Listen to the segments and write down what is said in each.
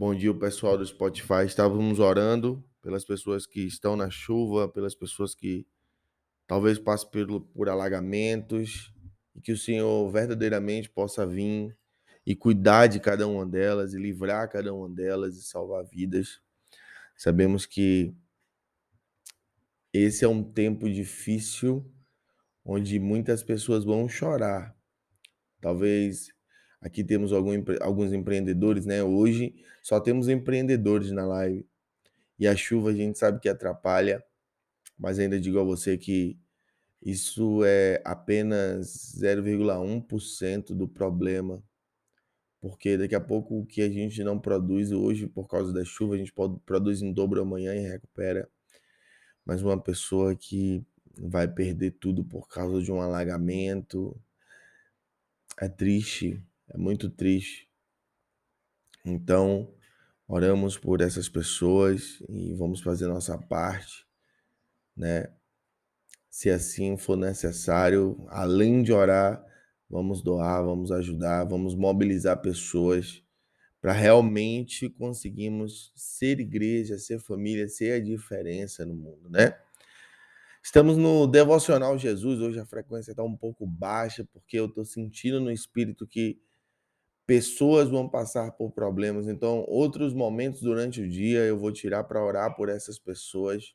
Bom dia, pessoal do Spotify. Estávamos orando pelas pessoas que estão na chuva, pelas pessoas que talvez passem por, por alagamentos, e que o Senhor verdadeiramente possa vir e cuidar de cada uma delas, e livrar cada uma delas e salvar vidas. Sabemos que esse é um tempo difícil, onde muitas pessoas vão chorar. Talvez Aqui temos algum, alguns empreendedores, né? Hoje só temos empreendedores na live. E a chuva a gente sabe que atrapalha, mas ainda digo a você que isso é apenas 0,1% do problema. Porque daqui a pouco o que a gente não produz hoje por causa da chuva, a gente pode, produz em dobro amanhã e recupera. Mas uma pessoa que vai perder tudo por causa de um alagamento é triste. É muito triste. Então, oramos por essas pessoas e vamos fazer nossa parte, né? Se assim for necessário, além de orar, vamos doar, vamos ajudar, vamos mobilizar pessoas para realmente conseguirmos ser igreja, ser família, ser a diferença no mundo, né? Estamos no Devocional Jesus. Hoje a frequência está um pouco baixa, porque eu estou sentindo no espírito que pessoas vão passar por problemas. Então, outros momentos durante o dia eu vou tirar para orar por essas pessoas,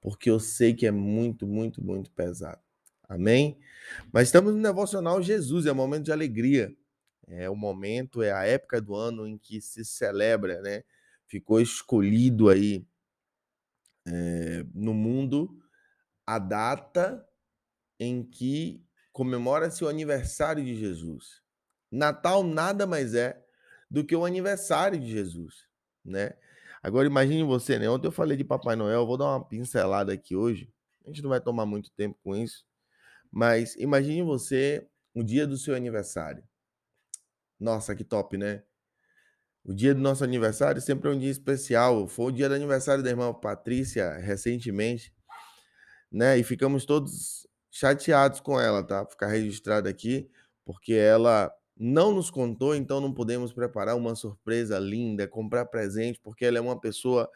porque eu sei que é muito, muito, muito pesado. Amém? Mas estamos no devocional Jesus, é um momento de alegria. É o momento, é a época do ano em que se celebra, né? Ficou escolhido aí é, no mundo a data em que comemora-se o aniversário de Jesus. Natal nada mais é do que o aniversário de Jesus, né? Agora imagine você, né? Ontem eu falei de Papai Noel, vou dar uma pincelada aqui hoje. A gente não vai tomar muito tempo com isso, mas imagine você o dia do seu aniversário. Nossa, que top, né? O dia do nosso aniversário sempre é um dia especial. Foi o dia do aniversário da irmã Patrícia recentemente, né? E ficamos todos chateados com ela, tá? Ficar registrado aqui, porque ela não nos contou, então não podemos preparar uma surpresa linda, comprar presente, porque ela é uma pessoa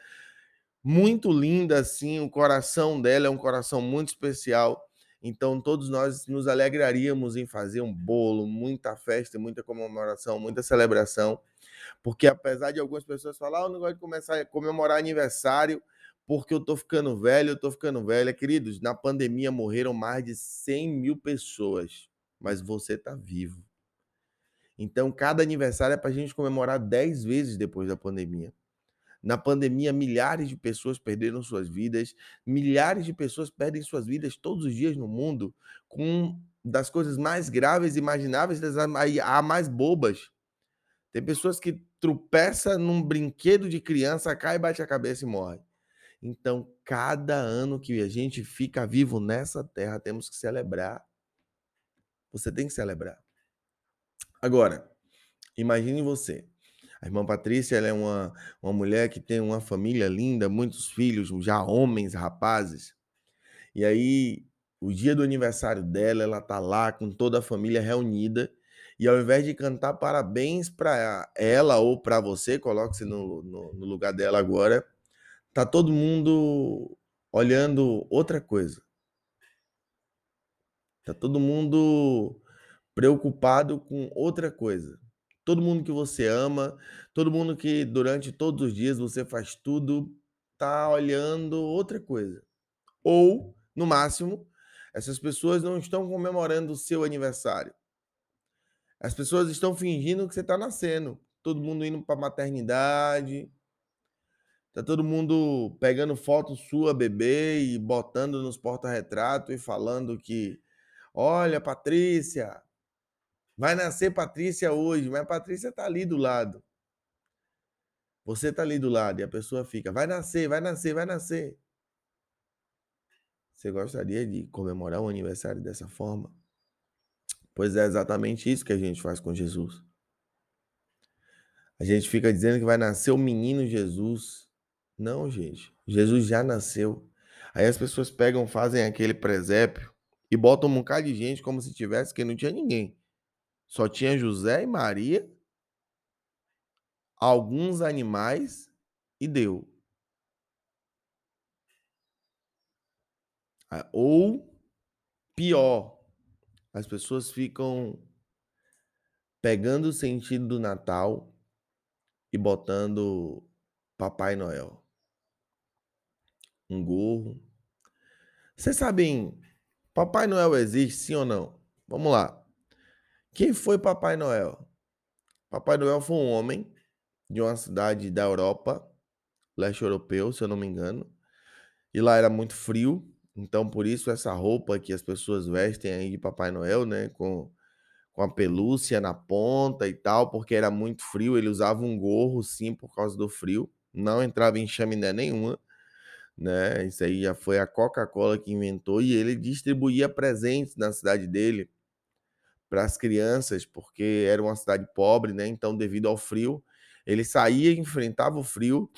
muito linda, assim, o coração dela é um coração muito especial. Então, todos nós nos alegraríamos em fazer um bolo, muita festa, muita comemoração, muita celebração, porque apesar de algumas pessoas falar, ah, eu não gosto de começar a comemorar aniversário porque eu tô ficando velho, eu tô ficando velha. Queridos, na pandemia morreram mais de 100 mil pessoas, mas você tá vivo. Então, cada aniversário é para a gente comemorar 10 vezes depois da pandemia. Na pandemia, milhares de pessoas perderam suas vidas, milhares de pessoas perdem suas vidas todos os dias no mundo, com das coisas mais graves imagináveis a mais bobas. Tem pessoas que tropeçam num brinquedo de criança, cai, bate a cabeça e morre. Então, cada ano que a gente fica vivo nessa terra, temos que celebrar. Você tem que celebrar. Agora, imagine você. A irmã Patrícia ela é uma, uma mulher que tem uma família linda, muitos filhos, já homens, rapazes. E aí, o dia do aniversário dela, ela tá lá com toda a família reunida. E ao invés de cantar parabéns para ela ou para você, coloque-se no, no, no lugar dela agora, tá todo mundo olhando outra coisa. Tá todo mundo preocupado com outra coisa. Todo mundo que você ama, todo mundo que durante todos os dias você faz tudo, tá olhando outra coisa. Ou, no máximo, essas pessoas não estão comemorando o seu aniversário. As pessoas estão fingindo que você está nascendo. Todo mundo indo para maternidade. Tá todo mundo pegando foto sua, bebê, e botando nos porta-retrato e falando que, olha, Patrícia, Vai nascer Patrícia hoje, mas Patrícia está ali do lado. Você está ali do lado e a pessoa fica, vai nascer, vai nascer, vai nascer. Você gostaria de comemorar o aniversário dessa forma? Pois é exatamente isso que a gente faz com Jesus. A gente fica dizendo que vai nascer o menino Jesus. Não, gente. Jesus já nasceu. Aí as pessoas pegam, fazem aquele presépio e botam um bocado de gente como se tivesse que não tinha ninguém. Só tinha José e Maria, alguns animais e deu. Ah, ou pior, as pessoas ficam pegando o sentido do Natal e botando Papai Noel. Um gorro. Vocês sabem, Papai Noel existe sim ou não? Vamos lá. Quem foi Papai Noel? Papai Noel foi um homem de uma cidade da Europa, leste europeu, se eu não me engano. E lá era muito frio, então por isso essa roupa que as pessoas vestem aí de Papai Noel, né, com com a pelúcia na ponta e tal, porque era muito frio, ele usava um gorro sim por causa do frio, não entrava em chaminé nenhuma, né? Isso aí já foi a Coca-Cola que inventou e ele distribuía presentes na cidade dele para as crianças, porque era uma cidade pobre, né? Então, devido ao frio, ele saía e enfrentava o frio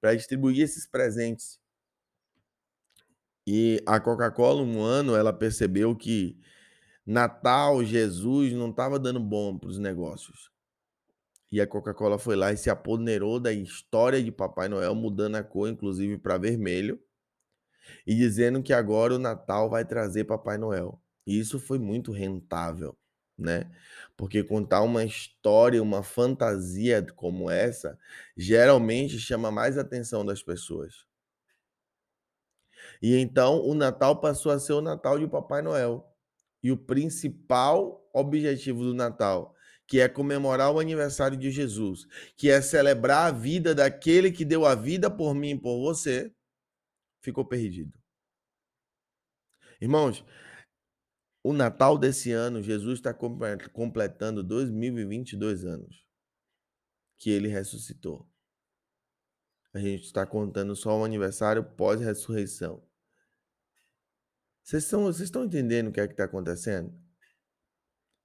para distribuir esses presentes. E a Coca-Cola, um ano, ela percebeu que Natal, Jesus não estava dando bom para os negócios. E a Coca-Cola foi lá e se apoderou da história de Papai Noel, mudando a cor, inclusive, para vermelho, e dizendo que agora o Natal vai trazer Papai Noel. E isso foi muito rentável né? Porque contar uma história, uma fantasia como essa, geralmente chama mais atenção das pessoas. E então o Natal passou a ser o Natal de Papai Noel. E o principal objetivo do Natal, que é comemorar o aniversário de Jesus, que é celebrar a vida daquele que deu a vida por mim e por você, ficou perdido. Irmãos, o Natal desse ano, Jesus está completando 2022 anos que ele ressuscitou. A gente está contando só o aniversário pós-ressurreição. Vocês estão, vocês estão entendendo o que é que está acontecendo?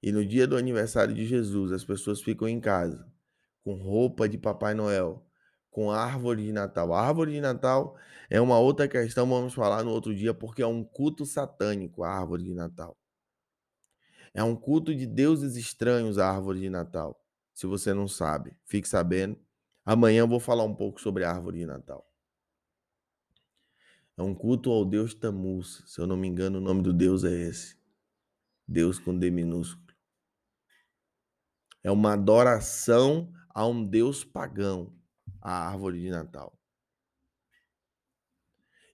E no dia do aniversário de Jesus, as pessoas ficam em casa com roupa de Papai Noel, com árvore de Natal. A árvore de Natal é uma outra questão, vamos falar no outro dia, porque é um culto satânico a árvore de Natal. É um culto de deuses estranhos a árvore de Natal. Se você não sabe, fique sabendo. Amanhã eu vou falar um pouco sobre a árvore de Natal. É um culto ao deus Tammuz. Se eu não me engano, o nome do deus é esse. Deus com D minúsculo. É uma adoração a um deus pagão, a árvore de Natal.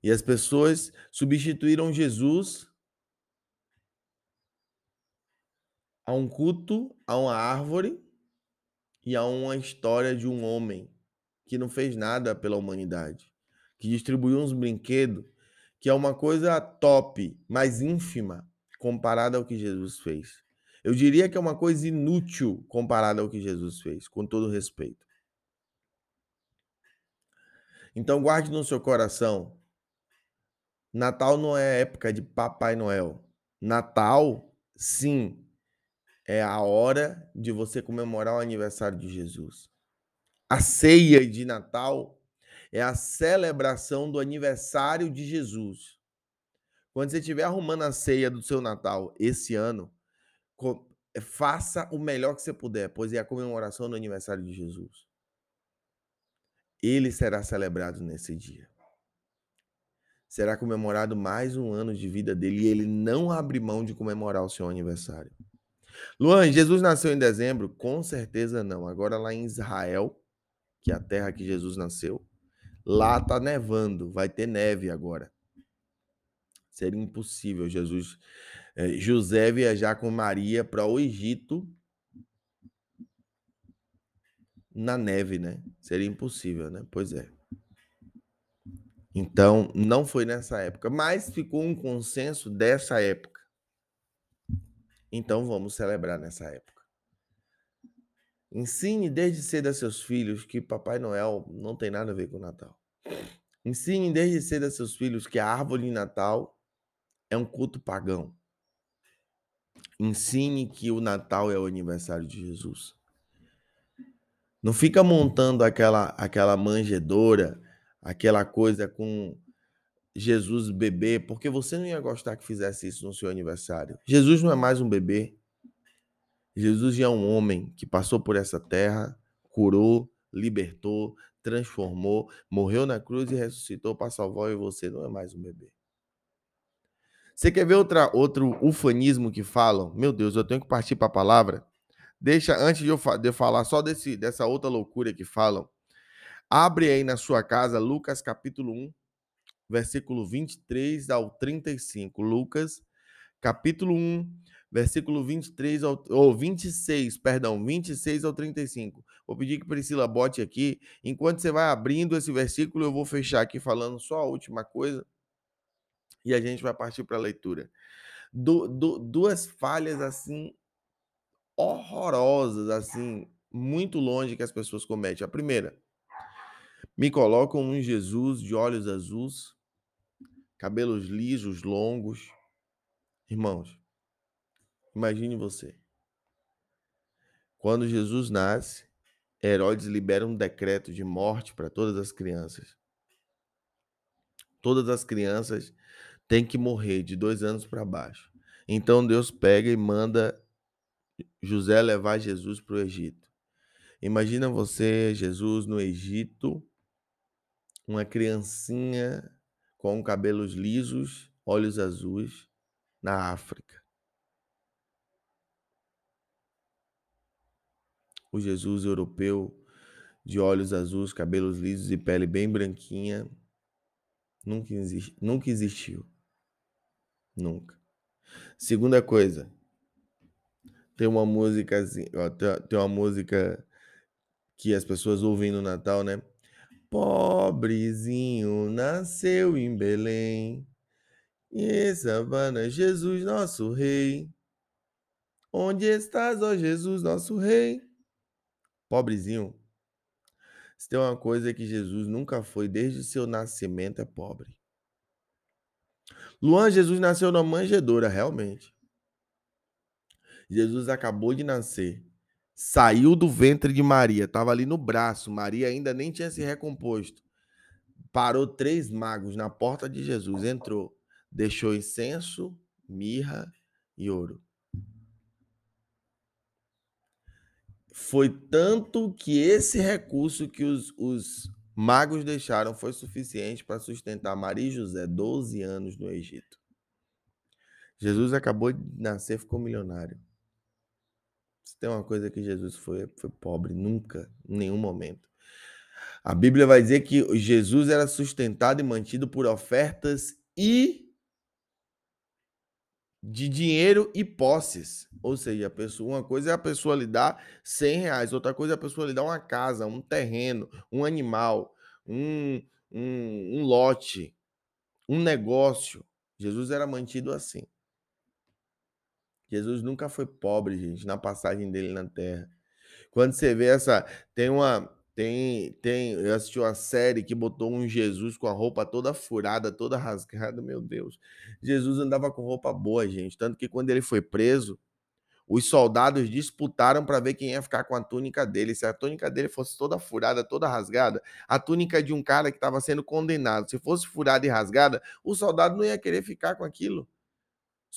E as pessoas substituíram Jesus a um culto, a uma árvore e a uma história de um homem que não fez nada pela humanidade, que distribuiu uns brinquedos, que é uma coisa top, mas ínfima comparada ao que Jesus fez. Eu diria que é uma coisa inútil comparada ao que Jesus fez, com todo respeito. Então guarde no seu coração. Natal não é época de Papai Noel. Natal, sim, é a hora de você comemorar o aniversário de Jesus. A ceia de Natal é a celebração do aniversário de Jesus. Quando você estiver arrumando a ceia do seu Natal esse ano, eh, faça o melhor que você puder, pois é a comemoração do aniversário de Jesus. Ele será celebrado nesse dia. Será comemorado mais um ano de vida dele e ele não abre mão de comemorar o seu aniversário. Luan, Jesus nasceu em dezembro? Com certeza não. Agora lá em Israel, que é a terra que Jesus nasceu, lá tá nevando, vai ter neve agora. Seria impossível Jesus, eh, José viajar com Maria para o Egito na neve, né? Seria impossível, né? Pois é. Então, não foi nessa época, mas ficou um consenso dessa época. Então vamos celebrar nessa época. Ensine desde cedo a seus filhos que Papai Noel não tem nada a ver com o Natal. Ensine desde cedo a seus filhos que a árvore de Natal é um culto pagão. Ensine que o Natal é o aniversário de Jesus. Não fica montando aquela aquela manjedora, aquela coisa com Jesus bebê, porque você não ia gostar que fizesse isso no seu aniversário. Jesus não é mais um bebê. Jesus já é um homem que passou por essa terra, curou, libertou, transformou, morreu na cruz e ressuscitou para salvar e você. Não é mais um bebê. Você quer ver outra, outro ufanismo que falam? Meu Deus, eu tenho que partir para a palavra. Deixa, antes de eu, de eu falar só desse, dessa outra loucura que falam, abre aí na sua casa Lucas capítulo 1, versículo 23 ao 35. Lucas capítulo 1, versículo 23 ao, ou 26, perdão, 26 ao 35. Vou pedir que Priscila bote aqui. Enquanto você vai abrindo esse versículo, eu vou fechar aqui falando só a última coisa e a gente vai partir para a leitura. Du, du, duas falhas assim horrorosas, assim, muito longe que as pessoas cometem. A primeira, me colocam um Jesus de olhos azuis, cabelos lisos, longos. Irmãos, imagine você. Quando Jesus nasce, Herodes libera um decreto de morte para todas as crianças. Todas as crianças têm que morrer de dois anos para baixo. Então Deus pega e manda José levar Jesus para o Egito. Imagina você, Jesus, no Egito, uma criancinha com cabelos lisos, olhos azuis, na África. O Jesus europeu, de olhos azuis, cabelos lisos e pele bem branquinha, nunca, nunca existiu. Nunca. Segunda coisa, tem uma música assim, tem uma música que as pessoas ouvem no Natal, né? Pobrezinho nasceu em Belém, e savana Jesus nosso rei. Onde estás, ó Jesus nosso rei? Pobrezinho. Se tem uma coisa que Jesus nunca foi desde seu nascimento é pobre. Luan, Jesus nasceu na manjedoura, realmente. Jesus acabou de nascer, saiu do ventre de Maria, estava ali no braço, Maria ainda nem tinha se recomposto. Parou três magos na porta de Jesus, entrou, deixou incenso, mirra e ouro. Foi tanto que esse recurso que os, os magos deixaram foi suficiente para sustentar Maria e José 12 anos no Egito. Jesus acabou de nascer, ficou milionário. Se tem uma coisa que Jesus foi, foi pobre, nunca, em nenhum momento. A Bíblia vai dizer que Jesus era sustentado e mantido por ofertas e de dinheiro e posses. Ou seja, pessoa, uma coisa é a pessoa lhe dar 100 reais, outra coisa é a pessoa lhe dar uma casa, um terreno, um animal, um, um, um lote, um negócio. Jesus era mantido assim. Jesus nunca foi pobre, gente, na passagem dele na terra. Quando você vê essa. Tem uma. Tem, tem, eu assisti uma série que botou um Jesus com a roupa toda furada, toda rasgada, meu Deus. Jesus andava com roupa boa, gente. Tanto que quando ele foi preso, os soldados disputaram para ver quem ia ficar com a túnica dele. Se a túnica dele fosse toda furada, toda rasgada, a túnica de um cara que estava sendo condenado, se fosse furada e rasgada, o soldado não ia querer ficar com aquilo.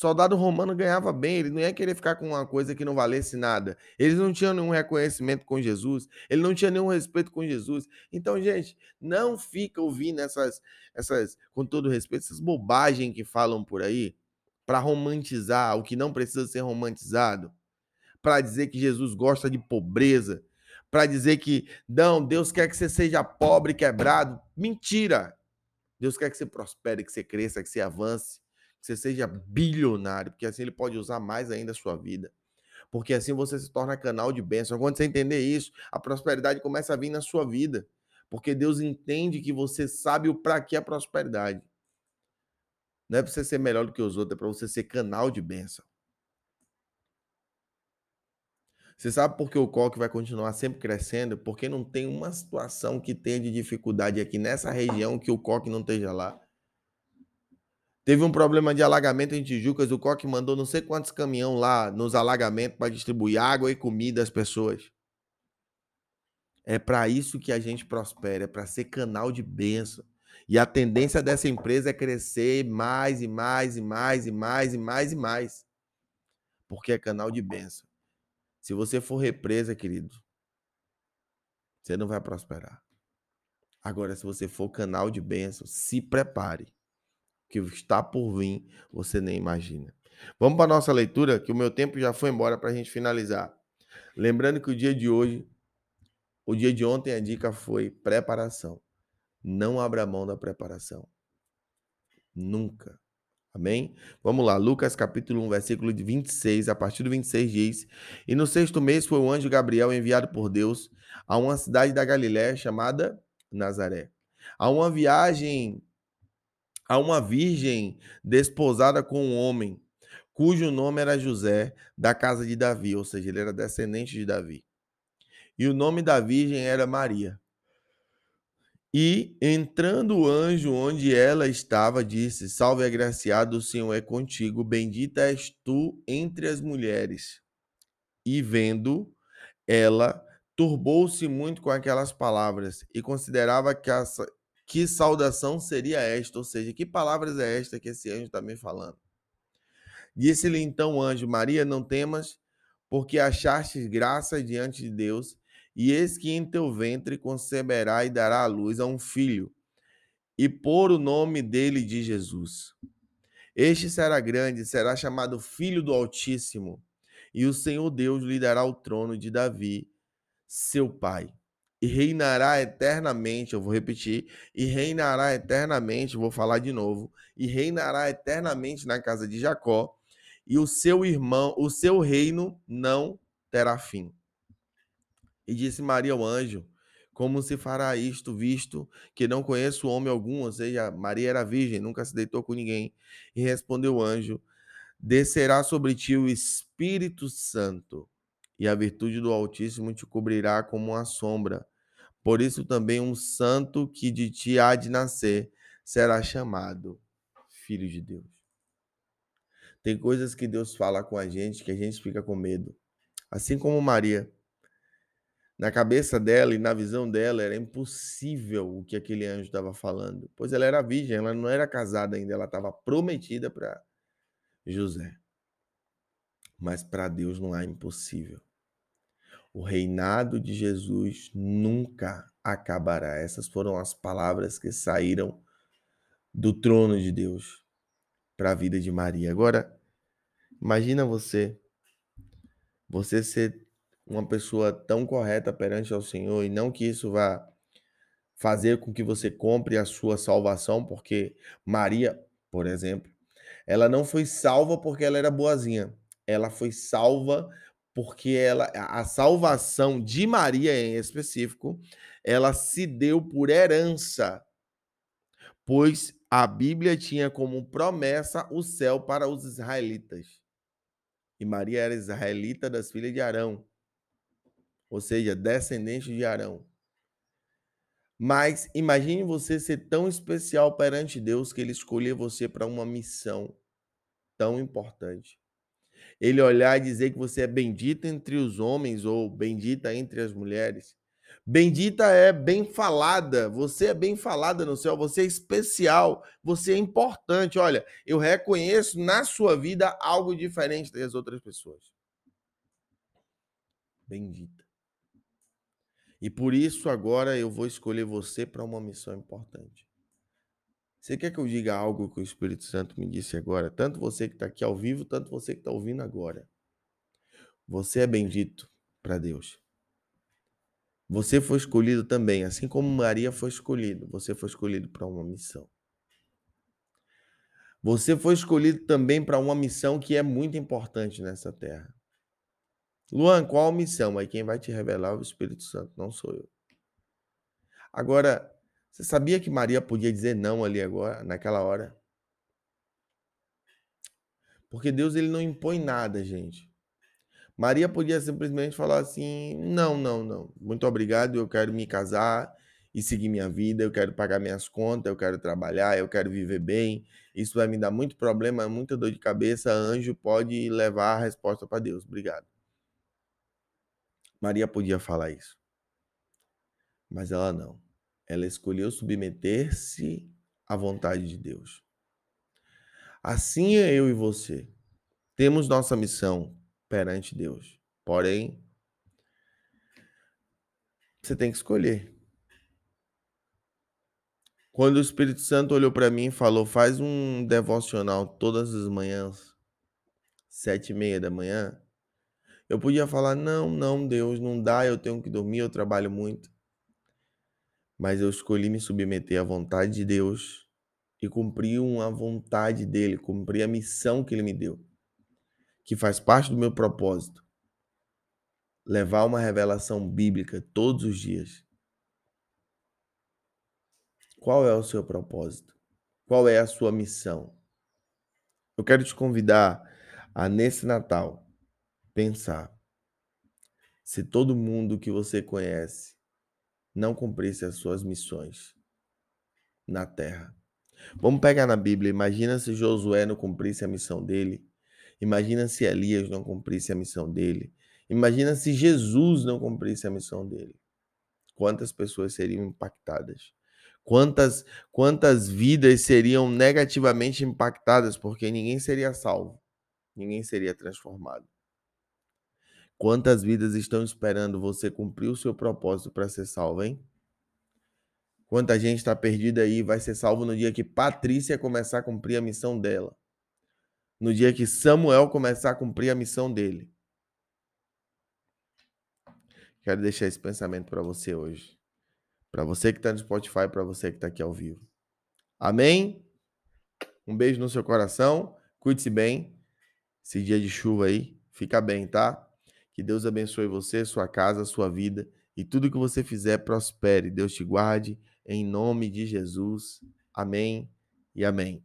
Soldado romano ganhava bem, ele não ia querer ficar com uma coisa que não valesse nada. Eles não tinham nenhum reconhecimento com Jesus, ele não tinha nenhum respeito com Jesus. Então, gente, não fica ouvindo essas, essas com todo respeito, essas bobagens que falam por aí para romantizar o que não precisa ser romantizado, para dizer que Jesus gosta de pobreza, para dizer que não, Deus quer que você seja pobre, quebrado. Mentira! Deus quer que você prospere, que você cresça, que você avance que você seja bilionário, porque assim ele pode usar mais ainda a sua vida. Porque assim você se torna canal de bênção. Quando você entender isso, a prosperidade começa a vir na sua vida. Porque Deus entende que você sabe o para que a prosperidade. Não é para você ser melhor do que os outros, é para você ser canal de bênção. Você sabe por que o coque vai continuar sempre crescendo? Porque não tem uma situação que tenha de dificuldade aqui nessa região que o coque não esteja lá. Teve um problema de alagamento em Tijucas, o Coque mandou não sei quantos caminhão lá nos alagamentos para distribuir água e comida às pessoas. É para isso que a gente prospera, é para ser canal de bênção. E a tendência dessa empresa é crescer mais e mais e mais e mais e mais e mais. Porque é canal de bênção. Se você for represa, querido, você não vai prosperar. Agora, se você for canal de bênção, se prepare, que está por vir, você nem imagina. Vamos para a nossa leitura, que o meu tempo já foi embora para a gente finalizar. Lembrando que o dia de hoje, o dia de ontem, a dica foi preparação. Não abra mão da preparação. Nunca. Amém? Vamos lá, Lucas capítulo 1, versículo de 26, a partir do 26 diz: E no sexto mês foi o anjo Gabriel enviado por Deus a uma cidade da Galiléia chamada Nazaré. A uma viagem, a uma virgem desposada com um homem, cujo nome era José, da casa de Davi, ou seja, ele era descendente de Davi. E o nome da virgem era Maria. E entrando o anjo onde ela estava, disse: Salve, agraciado, o Senhor é contigo, bendita és tu entre as mulheres. E vendo, ela turbou-se muito com aquelas palavras e considerava que, a, que saudação seria esta, ou seja, que palavras é esta que esse anjo está me falando. Disse-lhe então o anjo: Maria, não temas, porque achastes graça diante de Deus e eis que em teu ventre conceberá e dará à luz a um filho, e pôr o nome dele de Jesus. Este será grande, será chamado Filho do Altíssimo, e o Senhor Deus lhe dará o trono de Davi, seu pai, e reinará eternamente. Eu vou repetir: e reinará eternamente. Vou falar de novo: e reinará eternamente na casa de Jacó, e o seu irmão, o seu reino não terá fim. E disse Maria ao anjo: Como se fará isto, visto que não conheço homem algum? Ou seja, Maria era virgem, nunca se deitou com ninguém. E respondeu o anjo: Descerá sobre ti o Espírito Santo, e a virtude do Altíssimo te cobrirá como uma sombra. Por isso também um santo que de ti há de nascer será chamado Filho de Deus. Tem coisas que Deus fala com a gente que a gente fica com medo. Assim como Maria. Na cabeça dela e na visão dela era impossível o que aquele anjo estava falando, pois ela era virgem, ela não era casada ainda, ela estava prometida para José. Mas para Deus não há impossível. O reinado de Jesus nunca acabará. Essas foram as palavras que saíram do trono de Deus para a vida de Maria. Agora, imagina você, você ser uma pessoa tão correta perante ao Senhor e não que isso vá fazer com que você compre a sua salvação, porque Maria, por exemplo, ela não foi salva porque ela era boazinha. Ela foi salva porque ela a salvação de Maria em específico, ela se deu por herança. Pois a Bíblia tinha como promessa o céu para os israelitas. E Maria era israelita das filhas de Arão ou seja, descendente de Arão. Mas imagine você ser tão especial perante Deus que ele escolher você para uma missão tão importante. Ele olhar e dizer que você é bendita entre os homens ou bendita entre as mulheres. Bendita é bem falada, você é bem falada no céu, você é especial, você é importante. Olha, eu reconheço na sua vida algo diferente das outras pessoas. Bendita. E por isso agora eu vou escolher você para uma missão importante. Você quer que eu diga algo que o Espírito Santo me disse agora? Tanto você que está aqui ao vivo, tanto você que está ouvindo agora. Você é bendito para Deus. Você foi escolhido também, assim como Maria foi escolhido. Você foi escolhido para uma missão. Você foi escolhido também para uma missão que é muito importante nessa terra. Luan, qual missão? Aí quem vai te revelar é o Espírito Santo, não sou eu. Agora, você sabia que Maria podia dizer não ali agora, naquela hora? Porque Deus ele não impõe nada, gente. Maria podia simplesmente falar assim: não, não, não. Muito obrigado, eu quero me casar e seguir minha vida, eu quero pagar minhas contas, eu quero trabalhar, eu quero viver bem. Isso vai me dar muito problema, muita dor de cabeça. Anjo pode levar a resposta para Deus. Obrigado. Maria podia falar isso. Mas ela não. Ela escolheu submeter-se à vontade de Deus. Assim é eu e você. Temos nossa missão perante Deus. Porém, Você tem que escolher. Quando o Espírito Santo olhou para mim e falou: faz um devocional todas as manhãs, sete e meia da manhã, eu podia falar: não, não, Deus, não dá, eu tenho que dormir, eu trabalho muito. Mas eu escolhi me submeter à vontade de Deus e cumprir uma vontade dele, cumprir a missão que ele me deu, que faz parte do meu propósito. Levar uma revelação bíblica todos os dias. Qual é o seu propósito? Qual é a sua missão? Eu quero te convidar a, nesse Natal, pensar: se todo mundo que você conhece não cumprisse as suas missões na terra. Vamos pegar na Bíblia, imagina se Josué não cumprisse a missão dele. Imagina se Elias não cumprisse a missão dele. Imagina se Jesus não cumprisse a missão dele. Quantas pessoas seriam impactadas? Quantas, quantas vidas seriam negativamente impactadas porque ninguém seria salvo, ninguém seria transformado. Quantas vidas estão esperando você cumprir o seu propósito para ser salvo, hein? Quanta gente está perdida aí vai ser salvo no dia que Patrícia começar a cumprir a missão dela. No dia que Samuel começar a cumprir a missão dele. Quero deixar esse pensamento para você hoje. Para você que está no Spotify, para você que está aqui ao vivo. Amém? Um beijo no seu coração. Cuide-se bem. Esse dia de chuva aí, fica bem, tá? Que Deus abençoe você, sua casa, sua vida e tudo que você fizer prospere. Deus te guarde em nome de Jesus. Amém e amém.